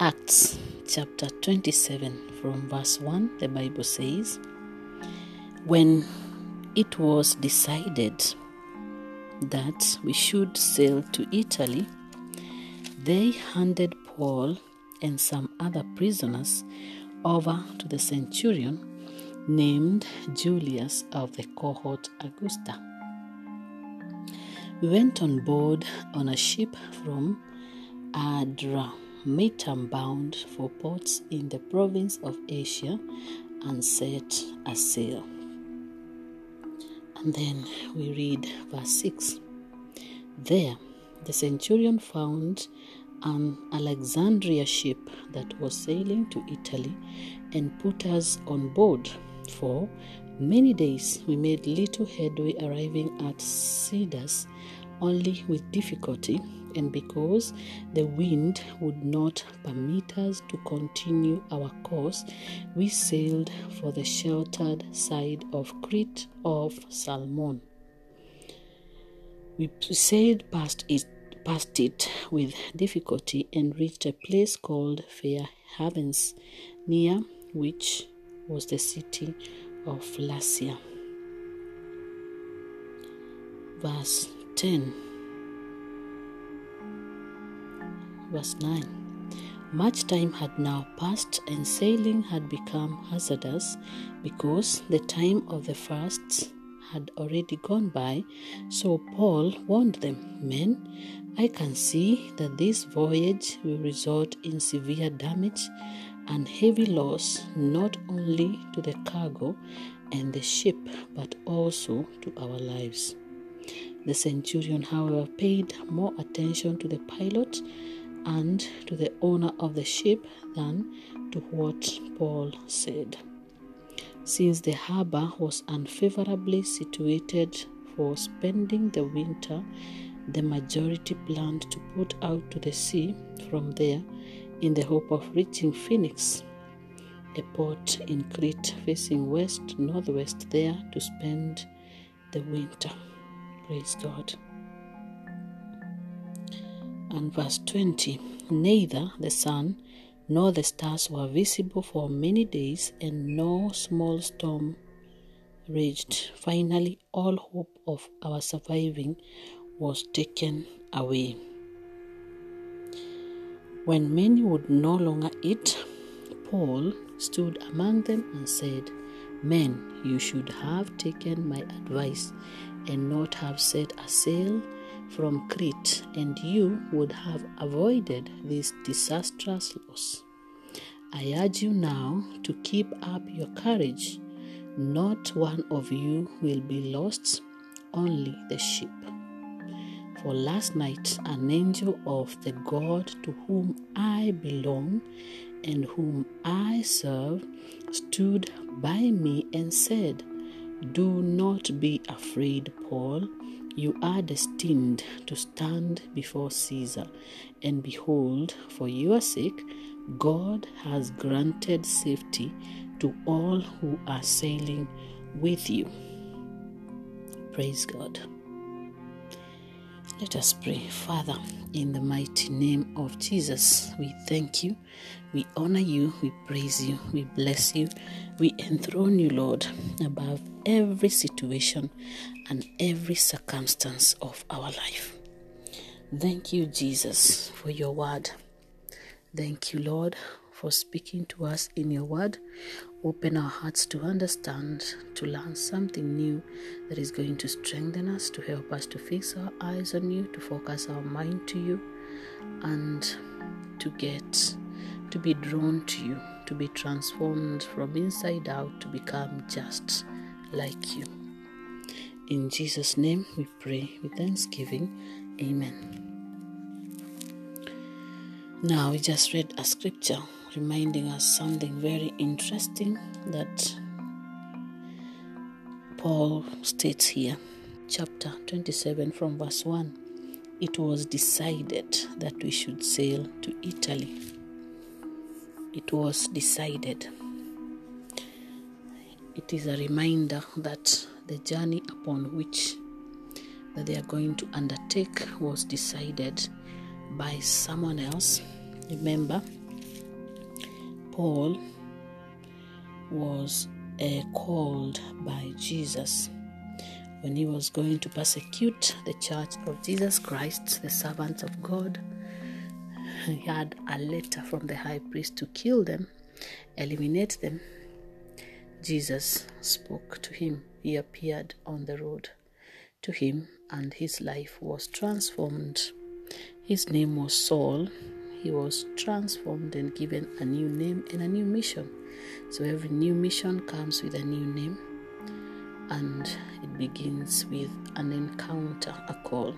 Acts chapter 27, from verse 1, the Bible says, When it was decided that we should sail to Italy, they handed Paul and some other prisoners over to the centurion named Julius of the cohort Augusta. We went on board on a ship from Adramyttium bound for ports in the province of Asia and set a sail. And then we read verse 6. There the centurion found an Alexandria ship that was sailing to Italy and put us on board. For many days we made little headway arriving at Cedars only with difficulty, and because the wind would not permit us to continue our course, we sailed for the sheltered side of Crete of Salmon. We sailed past it, past it with difficulty and reached a place called Fair Havens, near which was the city of Lasea. Verse 10 verse 9 much time had now passed and sailing had become hazardous because the time of the fasts had already gone by. So paul warned them men i can see that this voyage will result in severe damage and heavy loss not only to the cargo and the ship but also to our lives. The centurion, however, paid more attention to the pilot and to the owner of the ship than to what Paul said. Since the harbor was unfavorably situated for spending the winter, the majority planned to put out to the sea from there in the hope of reaching Phoenix, a port in Crete facing west northwest there to spend the winter. Praise God. And verse 20 Neither the sun nor the stars were visible for many days, and no small storm raged. Finally, all hope of our surviving was taken away. When many would no longer eat, Paul stood among them and said, Men, you should have taken my advice and not have set a sail from Crete, and you would have avoided this disastrous loss. I urge you now to keep up your courage. Not one of you will be lost, only the ship. For last night, an angel of the God to whom I belong and whom I serve stood by me and said, Do not be afraid, Paul. You are destined to stand before Caesar, and behold, for your sake, God has granted safety to all who are sailing with you. Praise God. Let us pray. Father, in the mighty name of Jesus, we thank you, we honor you, we praise you, we bless you, we enthrone you, Lord, above every situation and every circumstance of our life. Thank you, Jesus, for your word. Thank you, Lord, for speaking to us in your word. Open our hearts to understand, to learn something new that is going to strengthen us, to help us to fix our eyes on you, to focus our mind to you, and to get to be drawn to you, to be transformed from inside out to become just like you. In Jesus' name we pray with thanksgiving. Amen. Now we just read a scripture reminding us something very interesting that Paul states here, chapter 27, from verse 1. It was decided that we should sail to Italy. It was decided. It is a reminder that the journey upon which that they are going to undertake was decided by someone else. Remember, Paul was uh, called by Jesus when he was going to persecute the church of Jesus Christ, the servants of God. He had a letter from the high priest to kill them, eliminate them. Jesus spoke to him. He appeared on the road to him, and his life was transformed. His name was Saul. He was transformed and given a new name and a new mission. So every new mission comes with a new name and it begins with an encounter, a call.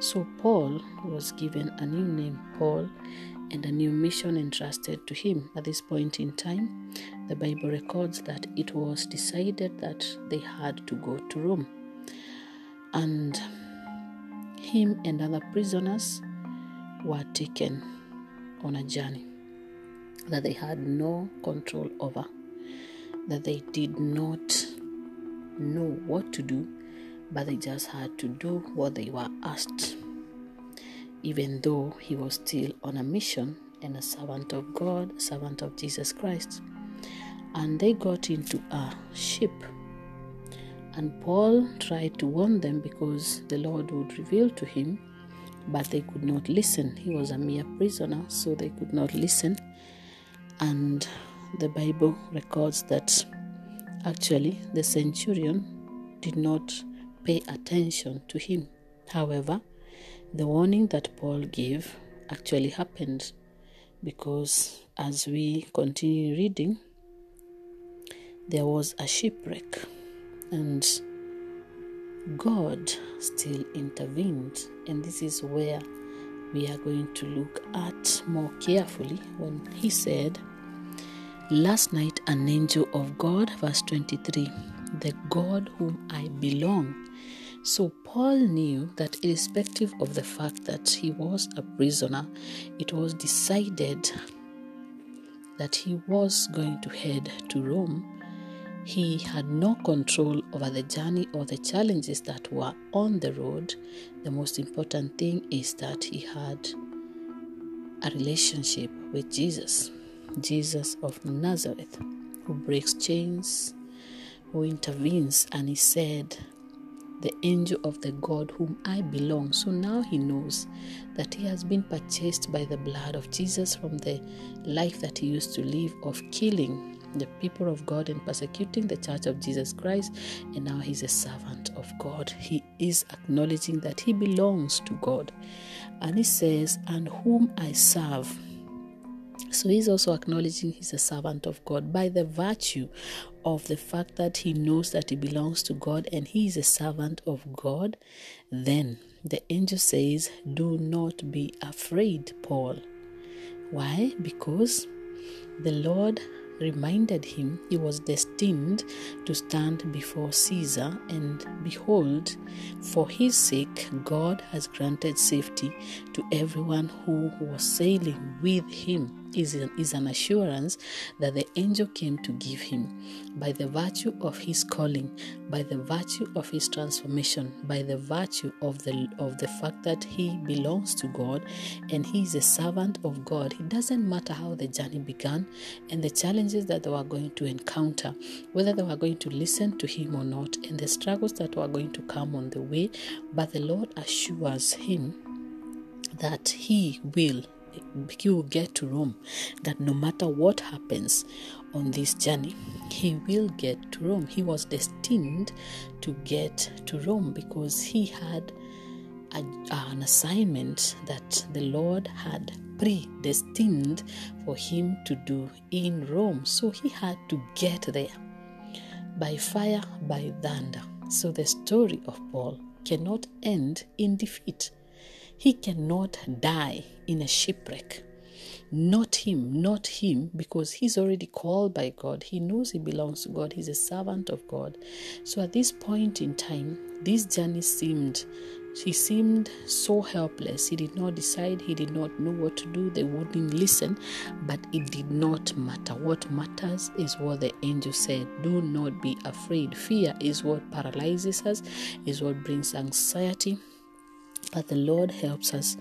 So Paul was given a new name, Paul, and a new mission entrusted to him. At this point in time, the Bible records that it was decided that they had to go to Rome. And him and other prisoners were taken on a journey that they had no control over, that they did not know what to do, but they just had to do what they were asked. Even though he was still on a mission and a servant of God, servant of Jesus Christ. And they got into a ship. And Paul tried to warn them because the Lord would reveal to him, but they could not listen. He was a mere prisoner, so they could not listen. And the Bible records that actually the centurion did not pay attention to him. However, the warning that Paul gave actually happened because as we continue reading, there was a shipwreck and God still intervened. And this is where we are going to look at more carefully when he said, Last night, an angel of God, verse 23, the God whom I belong. So Paul knew that, irrespective of the fact that he was a prisoner, it was decided that he was going to head to Rome. He had no control over the journey or the challenges that were on the road. The most important thing is that he had a relationship with Jesus, Jesus of Nazareth, who breaks chains, who intervenes, and he said, the angel of the God whom I belong. So now he knows that he has been purchased by the blood of Jesus from the life that he used to live of killing the people of God and persecuting the church of Jesus Christ. And now he's a servant of God. He is acknowledging that he belongs to God. And he says, And whom I serve. So he's also acknowledging he's a servant of God by the virtue of the fact that he knows that he belongs to God and he is a servant of God. Then the angel says, Do not be afraid, Paul. Why? Because the Lord reminded him he was destined to stand before Caesar, and behold, for his sake, God has granted safety to everyone who was sailing with him. Is, is an assurance that the angel came to give him by the virtue of his calling, by the virtue of his transformation, by the virtue of the of the fact that he belongs to God and he is a servant of God. It doesn't matter how the journey began and the challenges that they were going to encounter, whether they were going to listen to him or not, and the struggles that were going to come on the way, but the Lord assures him that he will he will get to Rome, that no matter what happens on this journey, he will get to Rome. He was destined to get to Rome because he had a, an assignment that the Lord had predestined for him to do in Rome. So he had to get there by fire, by thunder. So the story of Paul cannot end in defeat. He cannot die in a shipwreck. Not him, not him, because he's already called by God. He knows he belongs to God. He's a servant of God. So at this point in time, this journey seemed he seemed so helpless. He did not decide, he did not know what to do. They wouldn't listen, but it did not matter. What matters is what the angel said do not be afraid. Fear is what paralyzes us, is what brings anxiety. But the Lord helps us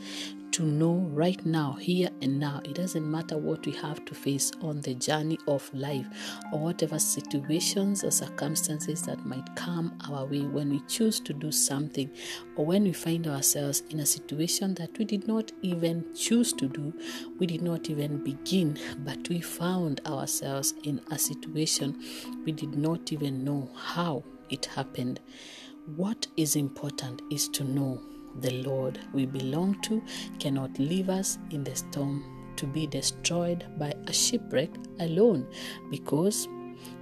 to know right now, here and now. It doesn't matter what we have to face on the journey of life or whatever situations or circumstances that might come our way when we choose to do something or when we find ourselves in a situation that we did not even choose to do, we did not even begin, but we found ourselves in a situation we did not even know how it happened. What is important is to know the Lord we belong to cannot leave us in the storm to be destroyed by a shipwreck alone because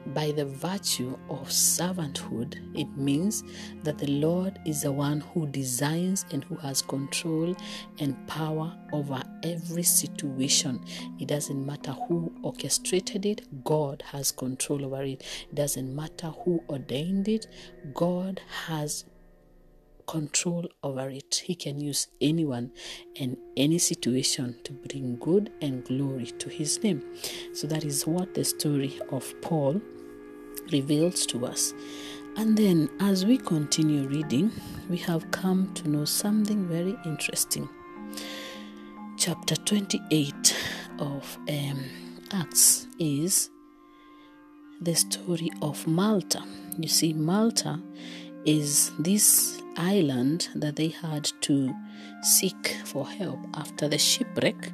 by the virtue of servanthood, it means that the Lord is the one who designs and who has control and power over every situation. It doesn't matter who orchestrated it, God has control over it. It doesn't matter who ordained it, God has control over it. He can use anyone and any situation to bring good and glory to his name. So that is what the story of Paul reveals to us. And then, as we continue reading, we have come to know something very interesting. Chapter 28 of um, Acts is the story of Malta. You see, Malta is this island that they had to seek for help after the shipwreck.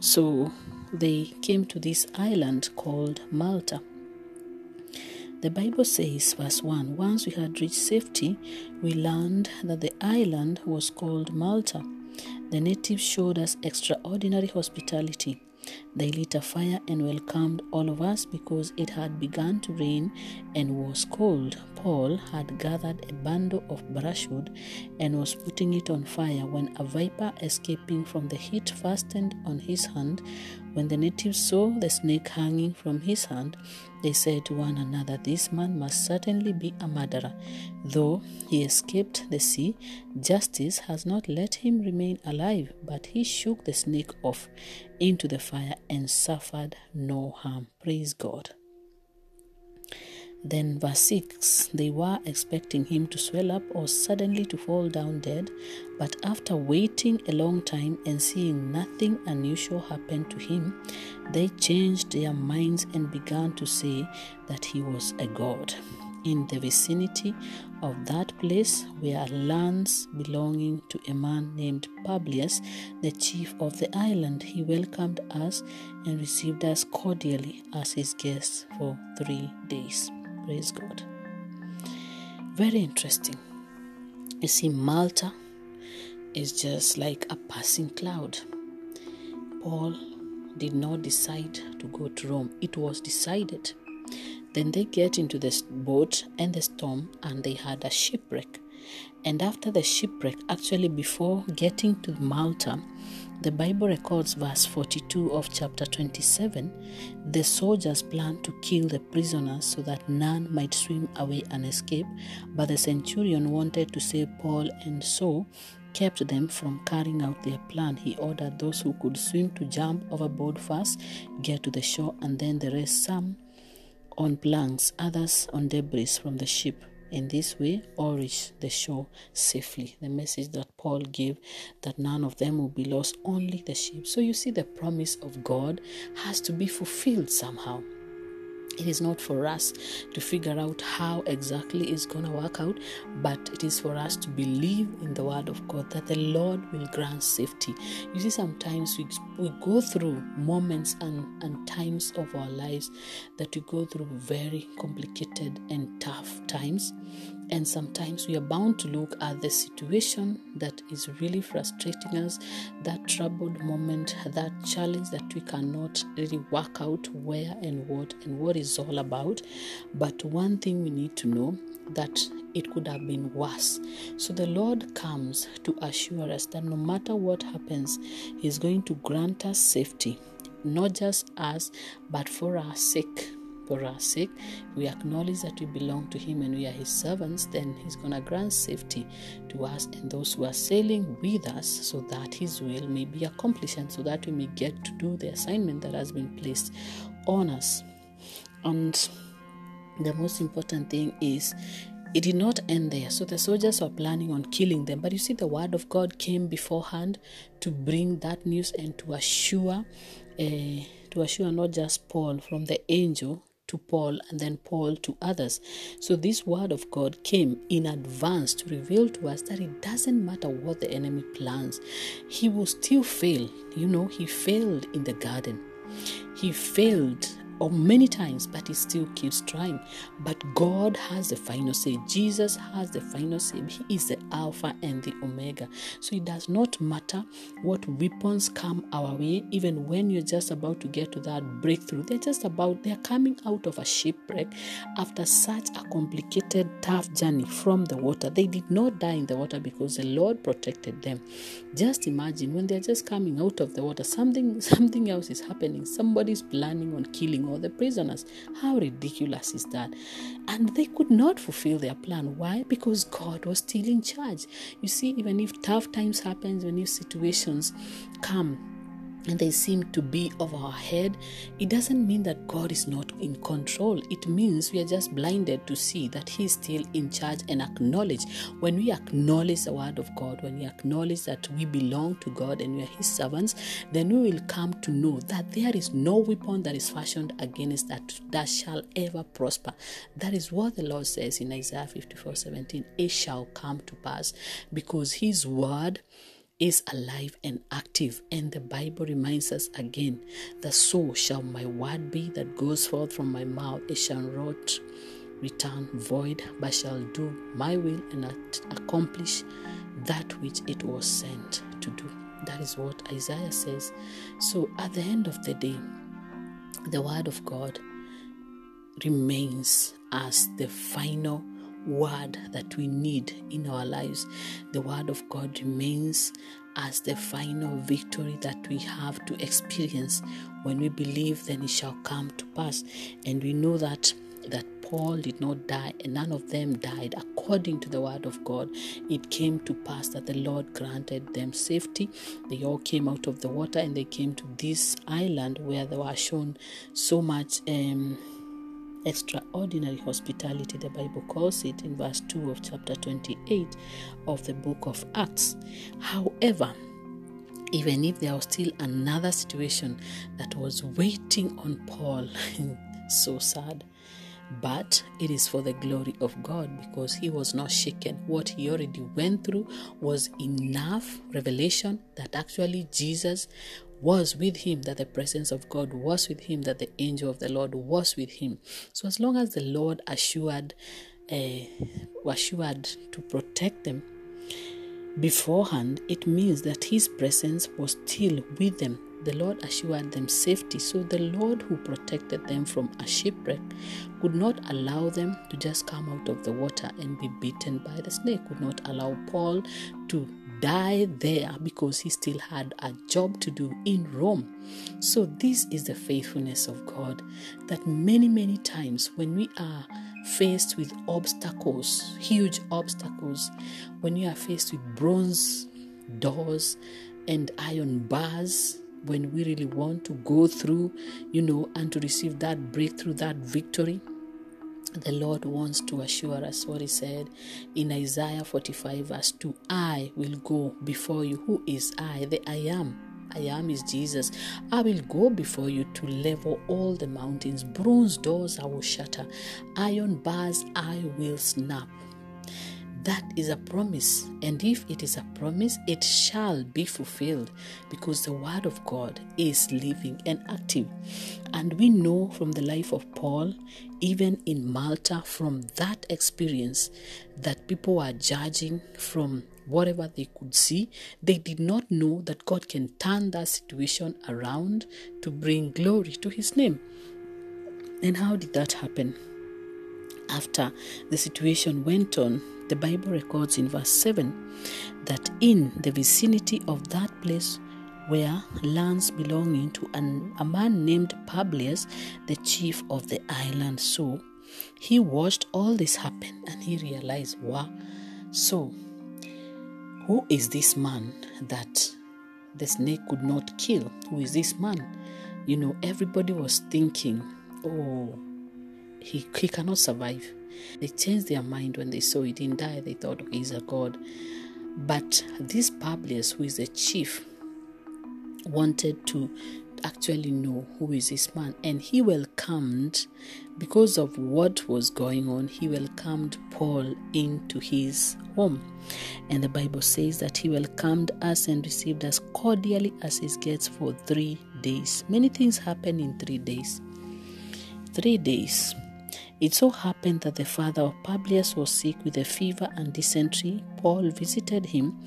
So they came to this island called Malta. The Bible says, verse 1 Once we had reached safety, we learned that the island was called Malta. The natives showed us extraordinary hospitality. They lit a fire and welcomed all of us because it had begun to rain and was cold. Paul had gathered a bundle of brushwood and was putting it on fire when a viper escaping from the heat fastened on his hand. When the natives saw the snake hanging from his hand, they said to one another, This man must certainly be a murderer. Though he escaped the sea, justice has not let him remain alive, but he shook the snake off into the fire and suffered no harm. Praise God. Then, verse 6 they were expecting him to swell up or suddenly to fall down dead, but after waiting a long time and seeing nothing unusual happen to him, they changed their minds and began to say that he was a god. In the vicinity of that place were lands belonging to a man named Publius, the chief of the island. He welcomed us and received us cordially as his guests for three days. Praise God. Very interesting. You see, Malta is just like a passing cloud. Paul did not decide to go to Rome, it was decided. Then they get into the boat and the storm, and they had a shipwreck. And after the shipwreck, actually, before getting to Malta, the Bible records verse 42 of chapter 27 the soldiers planned to kill the prisoners so that none might swim away and escape, but the centurion wanted to save Paul and so kept them from carrying out their plan. He ordered those who could swim to jump overboard first, get to the shore, and then the rest some on planks, others on debris from the ship. In this way, all reached the shore safely. The message that Paul gave that none of them will be lost, only the sheep. So you see, the promise of God has to be fulfilled somehow. It is not for us to figure out how exactly it's going to work out, but it is for us to believe in the word of God that the Lord will grant safety. You see, sometimes we, we go through moments and, and times of our lives that we go through very complicated and tough times. And sometimes we are bound to look at the situation that is really frustrating us, that troubled moment, that challenge that we cannot really work out where and what and what is all about. But one thing we need to know that it could have been worse. So the Lord comes to assure us that no matter what happens, He's going to grant us safety, not just us, but for our sake for our sake, we acknowledge that we belong to Him and we are His servants, then He's going to grant safety to us and those who are sailing with us so that His will may be accomplished and so that we may get to do the assignment that has been placed on us. And the most important thing is it did not end there. So the soldiers were planning on killing them. But you see, the word of God came beforehand to bring that news and to assure, uh, to assure not just Paul from the angel to Paul and then Paul to others. So this word of God came in advance to reveal to us that it doesn't matter what the enemy plans, he will still fail. You know, he failed in the garden. He failed or many times, but he still keeps trying. But God has the final say. Jesus has the final say. He is the Alpha and the Omega. So it does not matter what weapons come our way, even when you're just about to get to that breakthrough. They're just about, they're coming out of a shipwreck after such a complicated, tough journey from the water. They did not die in the water because the Lord protected them. Just imagine when they're just coming out of the water, something something else is happening. Somebody's planning on killing or the prisoners. How ridiculous is that? And they could not fulfill their plan. Why? Because God was still in charge. You see, even if tough times happen, when new situations come, and they seem to be over our head, it doesn't mean that God is not in control. It means we are just blinded to see that He is still in charge and acknowledge. When we acknowledge the Word of God, when we acknowledge that we belong to God and we are His servants, then we will come to know that there is no weapon that is fashioned against that that shall ever prosper. That is what the Lord says in Isaiah 54 17. It shall come to pass because His Word is alive and active. And the Bible reminds us again that so shall my word be that goes forth from my mouth. It shall not return void, but shall do my will and accomplish that which it was sent to do. That is what Isaiah says. So at the end of the day, the word of God remains as the final word that we need in our lives. The word of God remains as the final victory that we have to experience. When we believe, then it shall come to pass. And we know that that Paul did not die, and none of them died. According to the word of God, it came to pass that the Lord granted them safety. They all came out of the water and they came to this island where they were shown so much. Um, extraordinary hospitality, the Bible calls it in verse 2 of chapter 28 of the book of Acts. However, even if there was still another situation that was waiting on Paul, so sad. But it is for the glory of God because he was not shaken. What he already went through was enough revelation that actually Jesus was with him, that the presence of God was with him, that the angel of the Lord was with him. So as long as the Lord assured, uh, assured to protect them beforehand, it means that his presence was still with them. The Lord assured them safety. So the Lord who protected them from a shipwreck could not allow them to just come out of the water and be bitten by the snake, could not allow Paul to die there because he still had a job to do in Rome. So, this is the faithfulness of God that many, many times when we are faced with obstacles, huge obstacles, when you are faced with bronze doors and iron bars, when we really want to go through, you know, and to receive that breakthrough, that victory, the Lord wants to assure us what He said in Isaiah 45, verse 2 I will go before you. Who is I? The I am. I am is Jesus. I will go before you to level all the mountains. Bronze doors I will shatter, iron bars I will snap. That is a promise. And if it is a promise, it shall be fulfilled because the Word of God is living and active. And we know from the life of Paul, even in Malta, from that experience, that people were judging from whatever they could see. They did not know that God can turn that situation around to bring glory to His name. And how did that happen? After the situation went on, the Bible records in verse 7 that in the vicinity of that place were lands belonging to an, a man named Publius, the chief of the island. So he watched all this happen and he realized, wow, so who is this man that the snake could not kill? Who is this man? You know, everybody was thinking, oh, he, he cannot survive They changed their mind when they saw he didn't die. They thought, okay, he's a god. But this Publius, who is the chief, wanted to actually know who is this man. And he welcomed because of what was going on he welcomed paul into his home. And the bible says that he welcomed us and received us cordially as his guests for three days. Many things happen in three days. Three days it so happened that the father of Publius was sick with a fever and dysentery. Paul visited him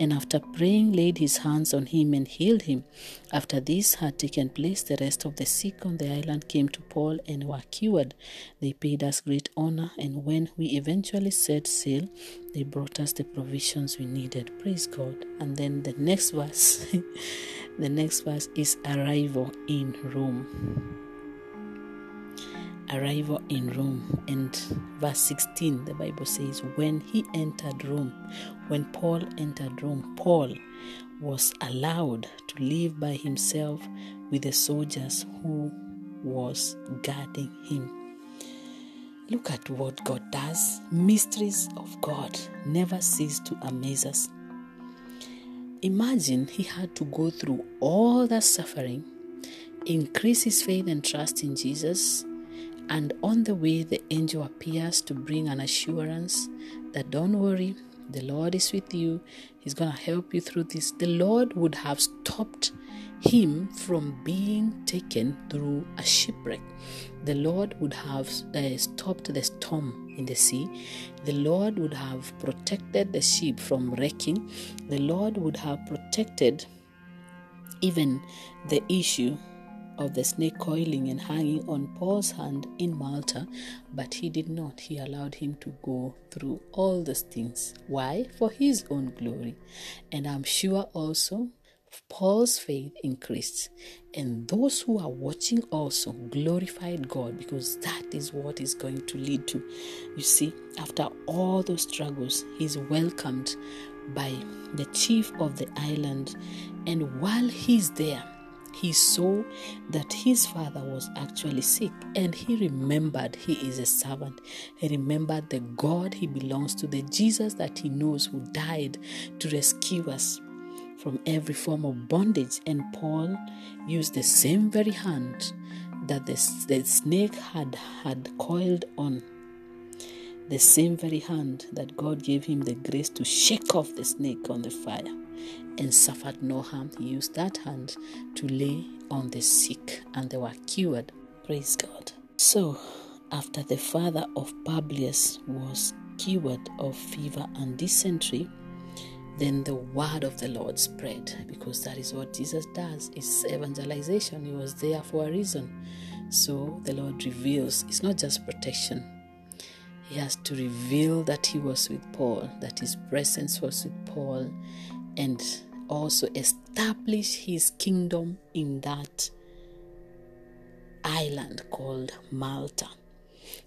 and, after praying, laid his hands on him and healed him. After this had taken place, the rest of the sick on the island came to Paul and were cured. They paid us great honor, and when we eventually set sail, they brought us the provisions we needed. Praise God. And then the next verse, the next verse is arrival in Rome arrival in Rome. And verse 16, the Bible says, When he entered Rome, when Paul entered Rome, Paul was allowed to live by himself with the soldiers who was guarding him. Look at what God does. Mysteries of God never cease to amaze us. Imagine he had to go through all that suffering, increase his faith and trust in Jesus, and on the way, the angel appears to bring an assurance that don't worry, the Lord is with you. He's going to help you through this. The Lord would have stopped him from being taken through a shipwreck. The Lord would have uh, stopped the storm in the sea. The Lord would have protected the ship from wrecking. The Lord would have protected even the issue of the snake coiling and hanging on Paul's hand in Malta, but he did not. He allowed him to go through all these things. Why? For his own glory. And I'm sure also Paul's faith increased, and those who are watching also glorified God because that is what is going to lead to. You see, after all those struggles, he's welcomed by the chief of the island, and while he's there, he saw that his father was actually sick and he remembered he is a servant. He remembered the God he belongs to, the Jesus that he knows who died to rescue us from every form of bondage. And Paul used the same very hand that the, the snake had, had coiled on the same very hand that God gave him the grace to shake off the snake on the fire and suffered no harm. He used that hand to lay on the sick and they were cured. Praise God. So, after the father of Publius was cured of fever and dysentery, then the word of the Lord spread because that is what Jesus does. It's evangelization. He was there for a reason. So the Lord reveals it's not just protection, he has to reveal that he was with Paul, that his presence was with Paul, and also establish his kingdom in that island called Malta.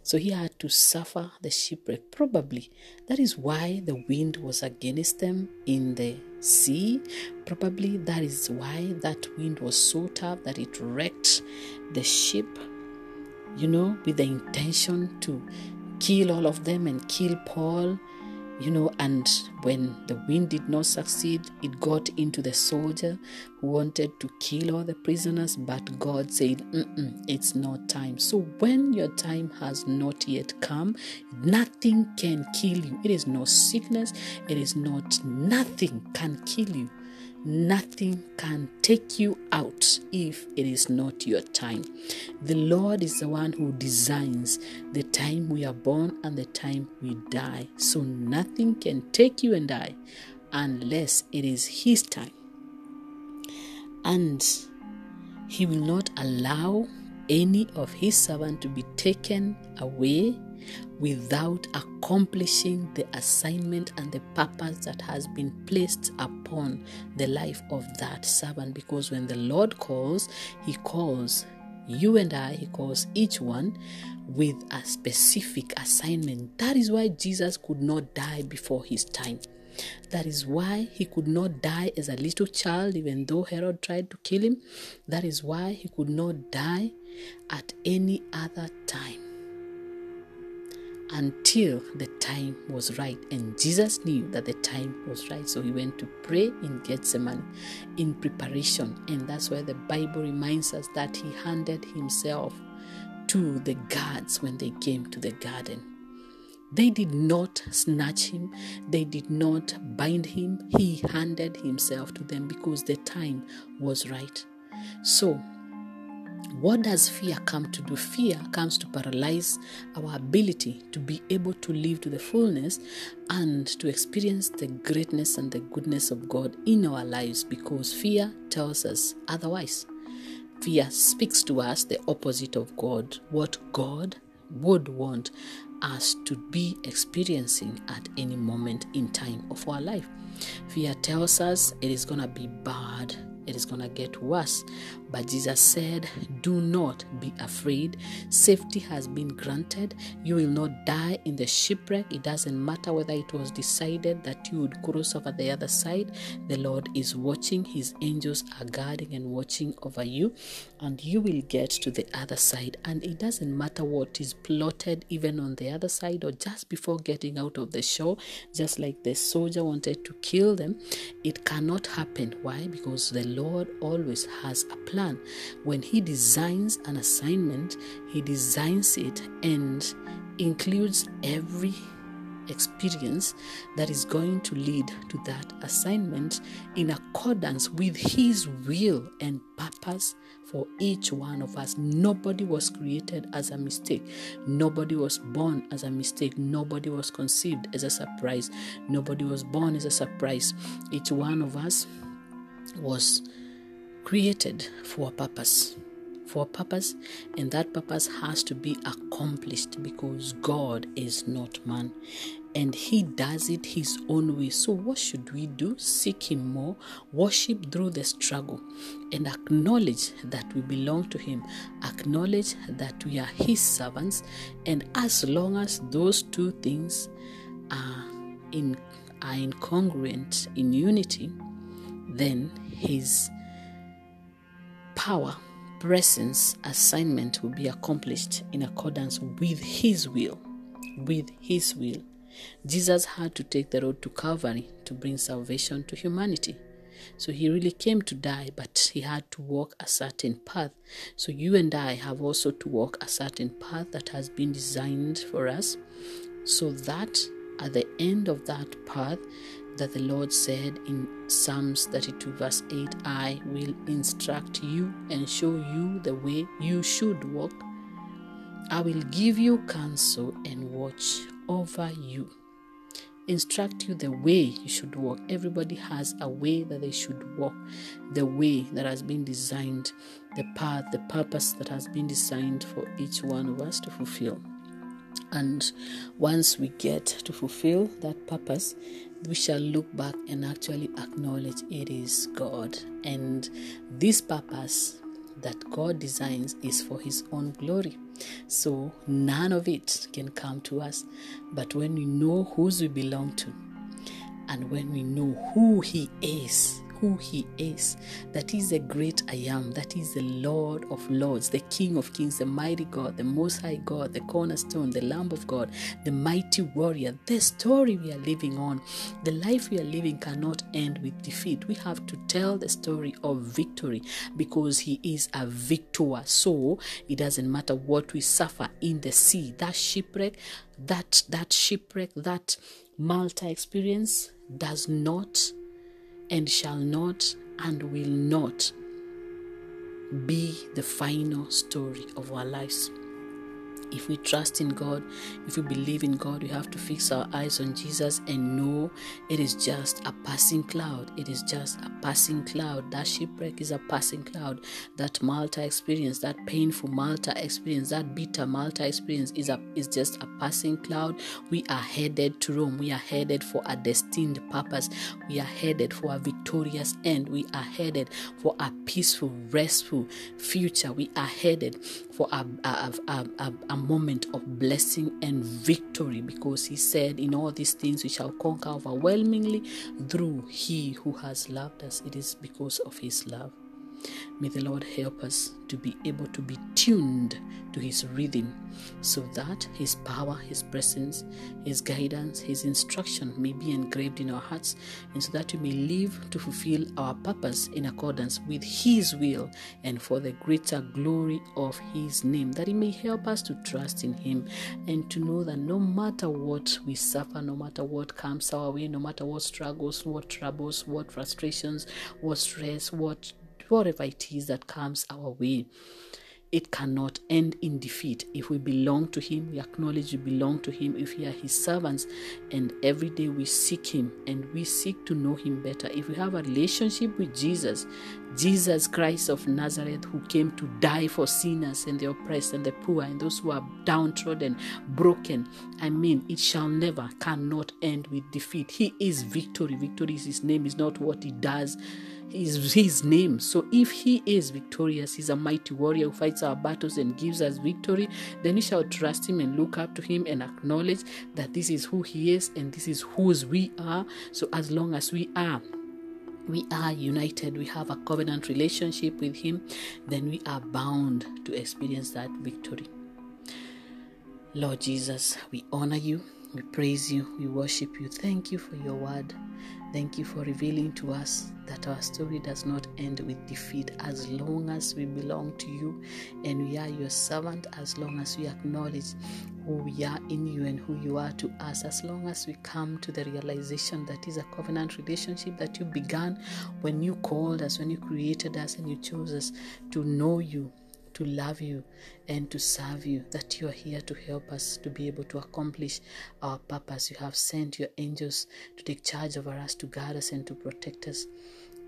So he had to suffer the shipwreck. Probably that is why the wind was against them in the sea. Probably that is why that wind was so tough that it wrecked the ship, you know, with the intention to kill all of them and kill Paul, you know. And when the wind did not succeed, it got into the soldier who wanted to kill all the prisoners, but God said, It's not time. So when your time has not yet come, nothing can kill you. It is no sickness, it is not, nothing can kill you. Nothing can take you out if it is not your time. The Lord is the one who designs the time we are born and the time we die. So nothing can take you and I unless it is His time. And He will not allow any of His servant to be taken away without accomplishing the assignment and the purpose that has been placed upon the life of that servant. Because when the Lord calls, He calls you and I, He calls each one with a specific assignment. That is why Jesus could not die before His time. That is why he could not die as a little child, even though Herod tried to kill him. That is why he could not die at any other time until the time was right. And Jesus knew that the time was right. So he went to pray in Gethsemane in preparation. And that's why the Bible reminds us that he handed himself to the guards when they came to the garden. They did not snatch him, they did not bind him. He handed himself to them because the time was right. So, what does fear come to do? Fear comes to paralyze our ability to be able to live to the fullness and to experience the greatness and the goodness of God in our lives because fear tells us otherwise. Fear speaks to us the opposite of God, what God would want us to be experiencing at any moment in time of our life. Fear tells us it is going to be bad, it is going to get worse. But Jesus said, Do not be afraid. Safety has been granted. You will not die in the shipwreck. It doesn't matter whether it was decided that you would cross over the other side. The Lord is watching. His angels are guarding and watching over you, and you will get to the other side. And it doesn't matter what is plotted, even on the other side or just before getting out of the shore, just like the soldier wanted to kill them. It cannot happen. Why? Because the Lord always has a plan plan. When He designs an assignment, He designs it and includes every experience that is going to lead to that assignment in accordance with His will and purpose for each one of us. Nobody was created as a mistake. Nobody was born as a mistake. Nobody was conceived as a surprise. Nobody was born as a surprise. Each one of us was created for a purpose. For a purpose, and that purpose has to be accomplished because God is not man and He does it His own way. So, what should we do? Seek Him more, worship through the struggle, and acknowledge that we belong to Him, acknowledge that we are His servants, and as long as those two things are in are incongruent in unity, then His power, presence, assignment will be accomplished in accordance with His will. With His will. Jesus had to take the road to Calvary to bring salvation to humanity. So he really came to die, but he had to walk a certain path. So you and I have also to walk a certain path that has been designed for us, so that at the end of that path, that the Lord said in Psalms 32, verse 8 I will instruct you and show you the way you should walk. I will give you counsel and watch over you. Instruct you the way you should walk. Everybody has a way that they should walk, the way that has been designed, the path, the purpose that has been designed for each one of us to fulfill. And once we get to fulfill that purpose, we shall look back and actually acknowledge it is God. And this purpose that God designs is for His own glory. So none of it can come to us. But when we know whose we belong to, and when we know who He is, who He is. That is the great I am, That is the Lord of Lords, the King of Kings, the mighty God, the Most High God, the cornerstone, the Lamb of God, the mighty warrior, the story we are living on. The life we are living cannot end with defeat. We have to tell the story of victory because He is a victor. So it doesn't matter what we suffer in the sea, that shipwreck, that that shipwreck, that Malta experience does not and shall not and will not be the final story of our lives. If we trust in God, if we believe in God, we have to fix our eyes on Jesus and know it is just a passing cloud. It is just a passing cloud. That shipwreck is a passing cloud. That Malta experience, that painful Malta experience, that bitter Malta experience is a is just a passing cloud. We are headed to Rome. We are headed for a destined purpose. We are headed for a victorious end. We are headed for a peaceful, restful future. We are headed for a, a, a, a, moment of blessing and victory because he said, In all these things we shall conquer overwhelmingly through he who has loved us. It is because of his love. May the Lord help us to be able to be tuned to His rhythm so that His power, His presence, His guidance, His instruction may be engraved in our hearts and so that we may live to fulfill our purpose in accordance with His will and for the greater glory of His name. That He may help us to trust in Him and to know that no matter what we suffer, no matter what comes our way, no matter what struggles, what troubles, what frustrations, what stress, what whatever it is that comes our way, it cannot end in defeat. If we belong to Him, we acknowledge we belong to Him. If we are His servants, and every day we seek Him and we seek to know Him better. If we have a relationship with Jesus, Jesus Christ of Nazareth, who came to die for sinners and the oppressed and the poor and those who are downtrodden, broken, I mean, it shall never, cannot end with defeat. He is victory. Victory is His name, is not what He does is his name. So if he is victorious, he's a mighty warrior who fights our battles and gives us victory, then we shall trust him and look up to him and acknowledge that this is who he is and this is whose we are. So as long as we are we are united, we have a covenant relationship with Him, then we are bound to experience that victory. Lord Jesus, we honor you, we praise you, we worship you. Thank you for your word. Thank you for revealing to us that our story does not end with defeat as long as we belong to you and we are your servant, as long as we acknowledge who we are in you and who you are to us, as long as we come to the realization that is a covenant relationship that you began when you called us, when you created us, and you chose us to know you to love you and to serve you, that you are here to help us to be able to accomplish our purpose. You have sent your angels to take charge over us, to guard us, and to protect us.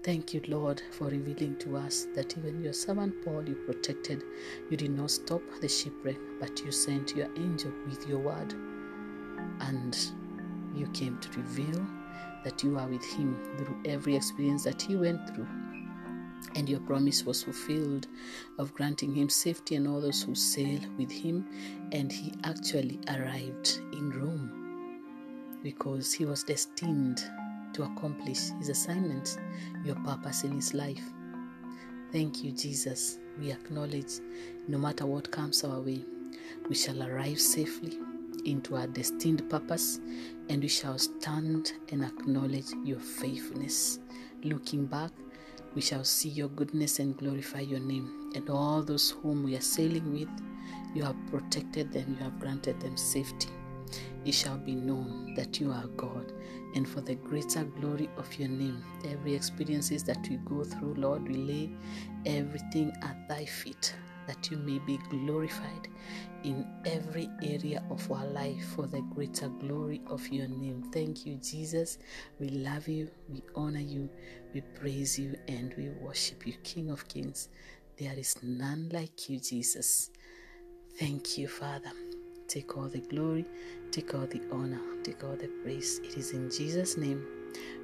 Thank you, Lord, for revealing to us that even your servant Paul you protected. You did not stop the shipwreck, but you sent your angel with your word. And you came to reveal that you are with him through every experience that he went through and your promise was fulfilled of granting him safety and all those who sail with him. And he actually arrived in Rome because he was destined to accomplish his assignment, your purpose in his life. Thank you, Jesus. We acknowledge no matter what comes our way, we shall arrive safely into our destined purpose and we shall stand and acknowledge your faithfulness. Looking back, we shall see your goodness and glorify your name. And all those whom we are sailing with, you have protected them, you have granted them safety. It shall be known that you are God, and for the greater glory of your name, every experiences that we go through, Lord, we lay everything at thy feet that you may be glorified in every area of our life for the greater glory of your name. Thank you, Jesus. We love you, we honor you, we praise you, and we worship you, King of Kings. There is none like you, Jesus. Thank you, Father. Take all the glory, take all the honor, take all the praise. It is in Jesus' name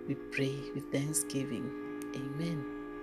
we pray with thanksgiving. Amen.